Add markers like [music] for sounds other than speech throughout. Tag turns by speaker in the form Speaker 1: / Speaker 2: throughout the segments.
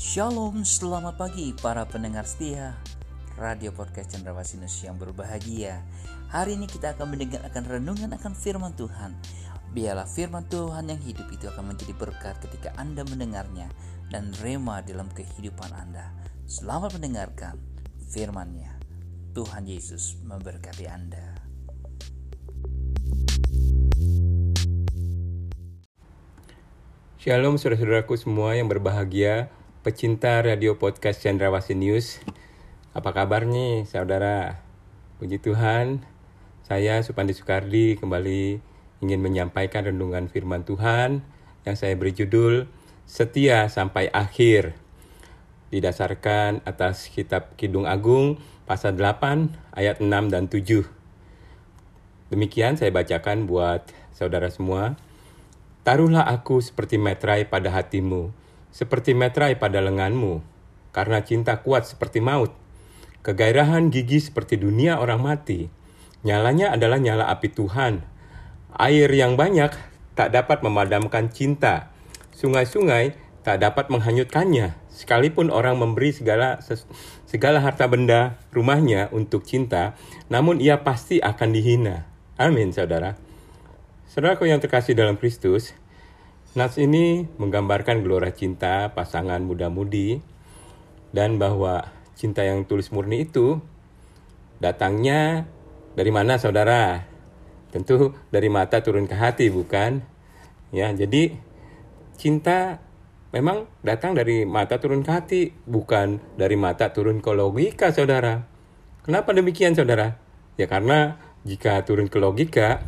Speaker 1: Shalom, selamat pagi para pendengar setia Radio Podcast Cendrawasih yang berbahagia. Hari ini kita akan mendengar akan renungan akan firman Tuhan. Biarlah firman Tuhan yang hidup itu akan menjadi berkat ketika Anda mendengarnya Dan rema dalam kehidupan Anda. Selamat mendengarkan firmannya. Tuhan Yesus memberkati Anda.
Speaker 2: Shalom saudara-saudaraku semua yang berbahagia pecinta radio podcast Cendrawasih News. Apa kabar nih saudara? Puji Tuhan, saya Supandi Soekardi kembali ingin menyampaikan renungan firman Tuhan yang saya beri judul Setia Sampai Akhir. Didasarkan atas kitab Kidung Agung pasal 8 ayat 6 dan 7. Demikian saya bacakan buat saudara semua. Taruhlah aku seperti metrai pada hatimu, seperti metrai pada lenganmu, karena cinta kuat seperti maut. Kegairahan gigi seperti dunia orang mati. Nyalanya adalah nyala api Tuhan. Air yang banyak tak dapat memadamkan cinta. Sungai-sungai tak dapat menghanyutkannya. Sekalipun orang memberi segala segala harta benda rumahnya untuk cinta, namun ia pasti akan dihina. Amin, saudara. Saudaraku yang terkasih dalam Kristus, Nas ini menggambarkan gelora cinta pasangan muda-mudi dan bahwa cinta yang tulus murni itu datangnya dari mana saudara? Tentu dari mata turun ke hati bukan? Ya, jadi cinta memang datang dari mata turun ke hati, bukan dari mata turun ke logika saudara. Kenapa demikian saudara? Ya karena jika turun ke logika,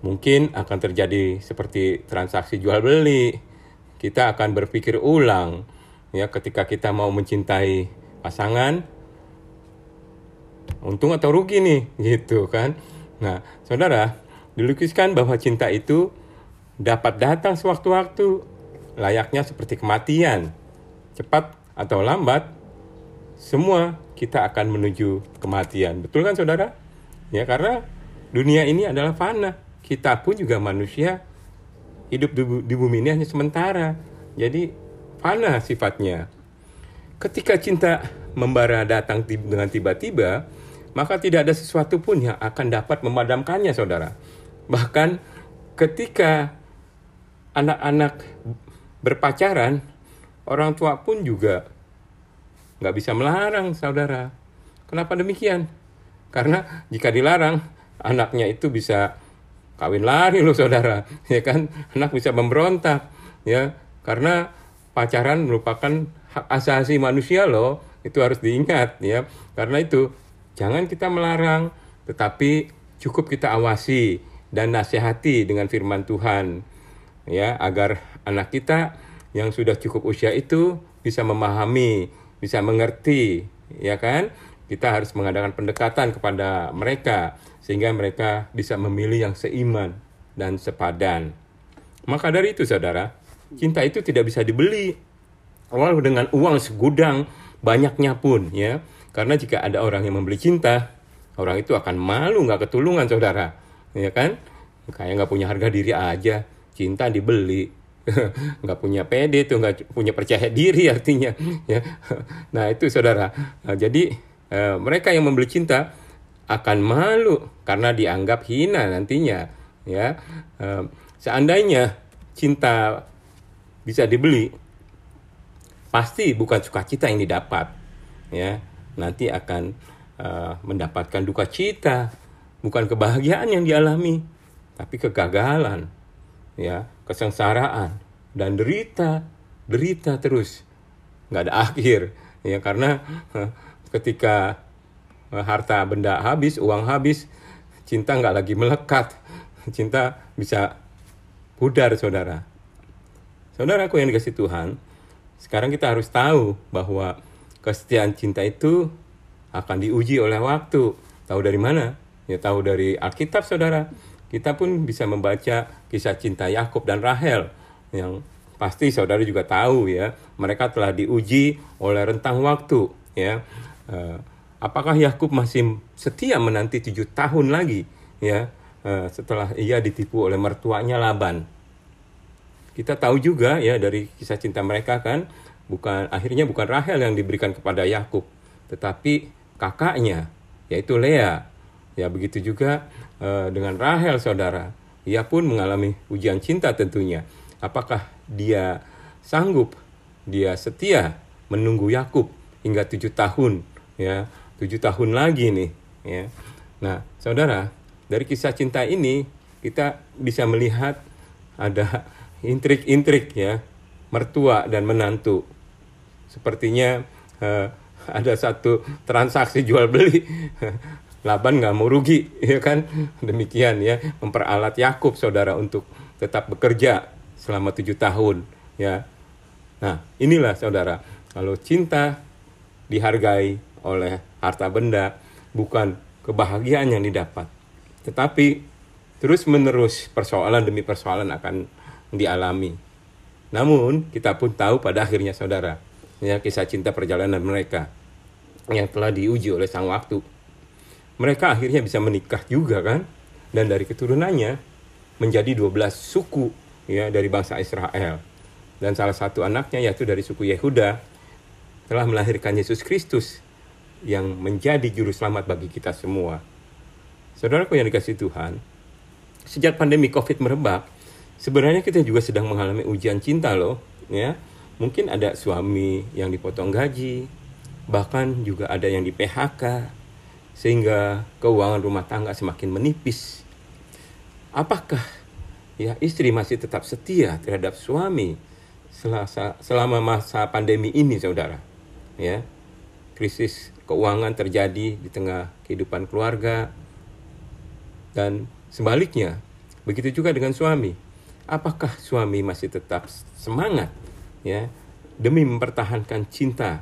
Speaker 2: mungkin akan terjadi seperti transaksi jual beli. Kita akan berpikir ulang ya ketika kita mau mencintai pasangan untung atau rugi nih [laughs] gitu kan. Nah, Saudara, dilukiskan bahwa cinta itu dapat datang sewaktu-waktu layaknya seperti kematian. Cepat atau lambat semua kita akan menuju kematian. Betul kan Saudara? Ya karena dunia ini adalah fana kita pun juga manusia hidup di bumi ini hanya sementara. Jadi fana sifatnya. Ketika cinta membara datang dengan tiba-tiba, maka tidak ada sesuatu pun yang akan dapat memadamkannya, saudara. Bahkan ketika anak-anak berpacaran, orang tua pun juga nggak bisa melarang, saudara. Kenapa demikian? Karena jika dilarang, anaknya itu bisa kawin lari loh saudara. [laughs] Ya kan? Anak bisa memberontak ya. Karena pacaran merupakan hak asasi manusia loh. Itu harus diingat ya. Karena itu jangan kita melarang tetapi cukup kita awasi dan nasihati dengan firman Tuhan ya. Agar anak kita yang sudah cukup usia itu bisa memahami bisa mengerti ya kan kita harus mengadakan pendekatan kepada mereka sehingga mereka bisa memilih yang seiman dan sepadan. Maka dari itu saudara, cinta itu tidak bisa dibeli walau dengan uang segudang banyaknya pun ya. Karena jika ada orang yang membeli cinta, orang itu akan malu nggak ketulungan saudara, ya kan? Kayak nggak punya harga diri aja, cinta dibeli, [laughs] nggak punya pede tuh nggak punya percaya diri artinya ya nah itu saudara nah, jadi Eh, mereka yang membeli cinta akan malu karena dianggap hina nantinya ya. E, seandainya cinta bisa dibeli pasti bukan sukacita yang didapat ya. Nanti akan e, mendapatkan duka cita bukan kebahagiaan yang dialami tapi kegagalan ya. Kesengsaraan dan derita derita terus. Nggak ada akhir ya karena ketika eh, harta benda habis, uang habis, cinta nggak lagi melekat. [laughs] Cinta bisa pudar, saudara. Saudaraku yang dikasih Tuhan, sekarang kita harus tahu bahwa kesetiaan cinta itu akan diuji oleh waktu. Tahu dari mana? Ya tahu dari Alkitab, saudara. Kita pun bisa membaca kisah cinta Yakub dan Rahel yang pasti saudara juga tahu ya. Mereka telah diuji oleh rentang waktu ya uh, apakah Yakub masih setia menanti tujuh tahun lagi ya uh, setelah ia ditipu oleh mertuanya Laban kita tahu juga ya dari kisah cinta mereka kan bukan akhirnya bukan Rahel yang diberikan kepada Yakub, tetapi kakaknya yaitu Lea. Ya begitu juga uh, dengan Rahel saudara. Ia pun mengalami ujian cinta tentunya. Apakah dia sanggup, dia setia menunggu Yakub hingga tujuh tahun, ya tujuh tahun lagi nih, ya. Nah, saudara, dari kisah cinta ini kita bisa melihat ada intrik-intrik ya mertua dan menantu. Sepertinya uh, ada satu transaksi jual beli [laughs] Laban nggak mau rugi ya kan demikian ya memperalat Yakub saudara untuk tetap bekerja selama tujuh tahun ya nah inilah saudara kalau cinta dihargai oleh harta benda bukan kebahagiaan yang didapat tetapi terus menerus persoalan demi persoalan akan dialami namun kita pun tahu pada akhirnya saudara ya kisah cinta perjalanan mereka yang telah diuji oleh sang waktu. Mereka akhirnya bisa menikah juga kan dan dari keturunannya menjadi 12 suku ya dari bangsa Israel. Dan salah satu anaknya yaitu dari suku Yehuda telah melahirkan Yesus Kristus yang menjadi juru selamat bagi kita semua. Saudaraku yang dikasih Tuhan, sejak pandemi Covid merebak, sebenarnya kita juga sedang mengalami ujian cinta loh, ya Mungkin ada suami yang dipotong gaji, bahkan juga ada yang di PHK, sehingga keuangan rumah tangga semakin menipis. Apakah ya istri masih tetap setia terhadap suami selasa, selama masa pandemi ini, saudara? Ya, krisis keuangan terjadi di tengah kehidupan keluarga dan sebaliknya begitu juga dengan suami apakah suami masih tetap semangat ya demi mempertahankan cinta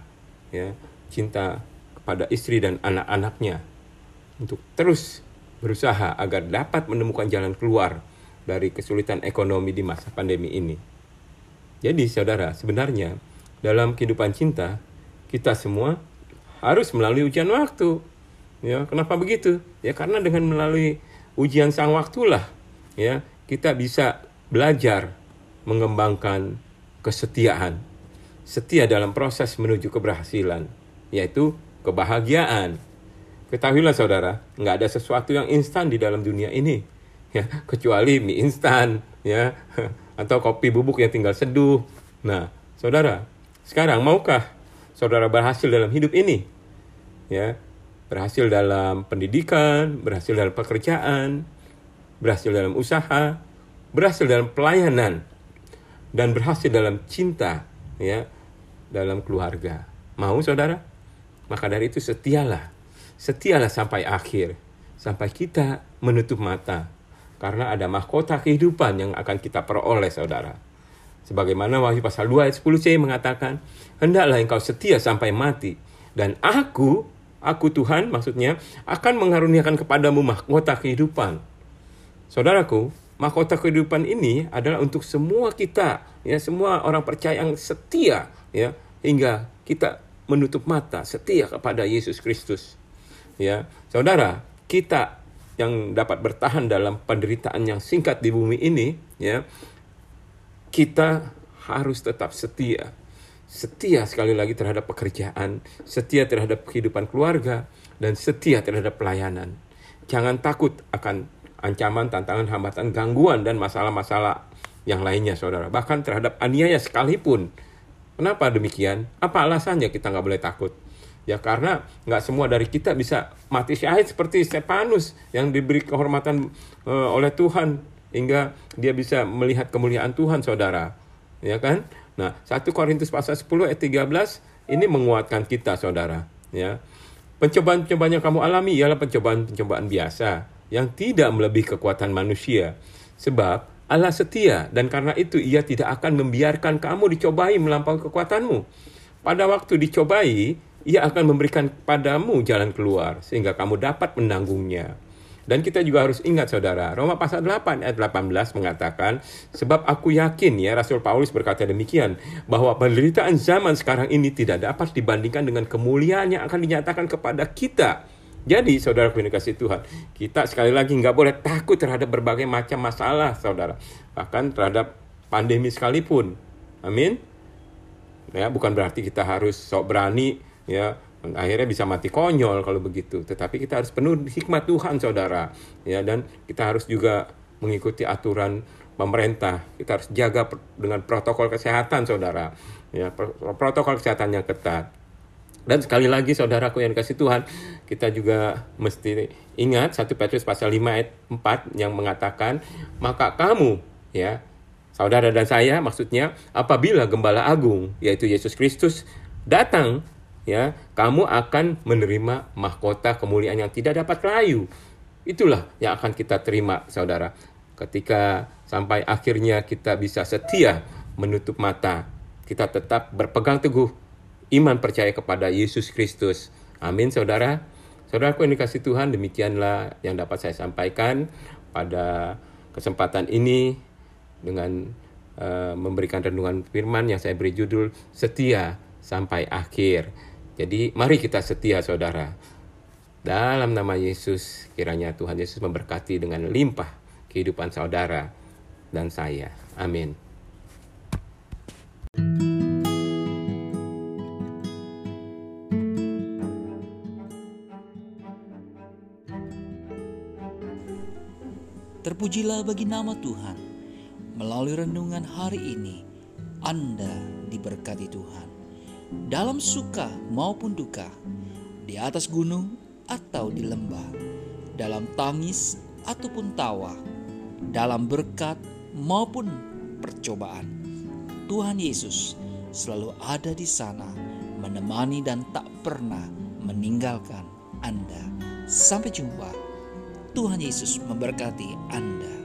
Speaker 2: ya cinta kepada istri dan anak-anaknya untuk terus berusaha agar dapat menemukan jalan keluar dari kesulitan ekonomi di masa pandemi ini. Jadi saudara, sebenarnya dalam kehidupan cinta kita semua harus melalui ujian waktu. Ya, kenapa begitu? Ya karena dengan melalui ujian sang waktulah ya kita bisa belajar mengembangkan kesetiaan. Setia dalam proses menuju keberhasilan, yaitu kebahagiaan. Ketahuilah saudara, nggak ada sesuatu yang instan di dalam dunia ini, ya kecuali mie instan, ya [laughs] atau kopi bubuk yang tinggal seduh. Nah, saudara, sekarang maukah saudara berhasil dalam hidup ini? Ya, berhasil dalam pendidikan, berhasil dalam pekerjaan, berhasil dalam usaha, berhasil dalam pelayanan, dan berhasil dalam cinta ya dalam keluarga. Mau saudara? Maka dari itu setialah. Setialah sampai akhir. Sampai kita menutup mata. Karena ada mahkota kehidupan yang akan kita peroleh saudara. Sebagaimana Wahyu pasal 2 ayat 10c mengatakan, Hendaklah engkau setia sampai mati. Dan aku, aku Tuhan maksudnya, akan mengaruniakan kepadamu mahkota kehidupan. Saudaraku, mahkota kehidupan ini adalah untuk semua kita, ya semua orang percaya yang setia, ya hingga kita menutup mata setia kepada Yesus Kristus. Ya, saudara, kita yang dapat bertahan dalam penderitaan yang singkat di bumi ini, ya, kita harus tetap setia. Setia sekali lagi terhadap pekerjaan, setia terhadap kehidupan keluarga, dan setia terhadap pelayanan. Jangan takut akan ancaman, tantangan, hambatan, gangguan, dan masalah-masalah yang lainnya, saudara. Bahkan terhadap aniaya sekalipun. Kenapa demikian? Apa alasannya kita nggak boleh takut? Ya karena nggak semua dari kita bisa mati syahid seperti Stefanus yang diberi kehormatan uh, oleh Tuhan hingga dia bisa melihat kemuliaan Tuhan, saudara. Ya kan? Nah, 1 Korintus pasal 10 ayat 13 ini menguatkan kita, saudara. Ya. Pencobaan-pencobaan yang kamu alami ialah pencobaan-pencobaan biasa yang tidak melebihi kekuatan manusia. Sebab Allah setia dan karena itu ia tidak akan membiarkan kamu dicobai melampaui kekuatanmu. Pada waktu dicobai, ia akan memberikan padamu jalan keluar sehingga kamu dapat menanggungnya. Dan kita juga harus ingat saudara, Roma pasal 8 ayat 18 mengatakan, Sebab aku yakin ya, Rasul Paulus berkata demikian, bahwa penderitaan zaman sekarang ini tidak dapat dibandingkan dengan kemuliaan yang akan dinyatakan kepada kita jadi saudara kasih Tuhan, kita sekali lagi nggak boleh takut terhadap berbagai macam masalah saudara. Bahkan terhadap pandemi sekalipun. Amin. Ya, bukan berarti kita harus sok berani ya akhirnya bisa mati konyol kalau begitu. Tetapi kita harus penuh hikmat Tuhan, saudara. Ya, dan kita harus juga mengikuti aturan pemerintah. Kita harus jaga dengan protokol kesehatan, saudara. Ya, protokol kesehatan yang ketat. Dan sekali lagi saudaraku yang kasih Tuhan, kita juga mesti ingat 1 Petrus pasal 5 ayat 4 yang mengatakan, "Maka kamu ya, saudara dan saya maksudnya apabila gembala agung yaitu Yesus Kristus datang, ya, kamu akan menerima mahkota kemuliaan yang tidak dapat layu." Itulah yang akan kita terima, saudara. Ketika sampai akhirnya kita bisa setia menutup mata, kita tetap berpegang teguh iman percaya kepada Yesus Kristus. Amin, saudara. Saudaraku yang dikasih Tuhan, demikianlah yang dapat saya sampaikan pada kesempatan ini dengan uh, memberikan renungan firman yang saya beri judul Setia sampai akhir. Jadi mari kita setia saudara. Dalam nama Yesus, kiranya Tuhan Yesus memberkati dengan limpah kehidupan saudara dan saya. Amin.
Speaker 1: Terpujilah bagi nama Tuhan. Melalui renungan hari ini, Anda diberkati Tuhan. Dalam suka maupun duka, di atas gunung atau di lembah, dalam tangis ataupun tawa, dalam berkat maupun percobaan. Tuhan Yesus selalu ada di sana, menemani dan tak pernah meninggalkan Anda. Sampai jumpa Tuhan Yesus memberkati Anda.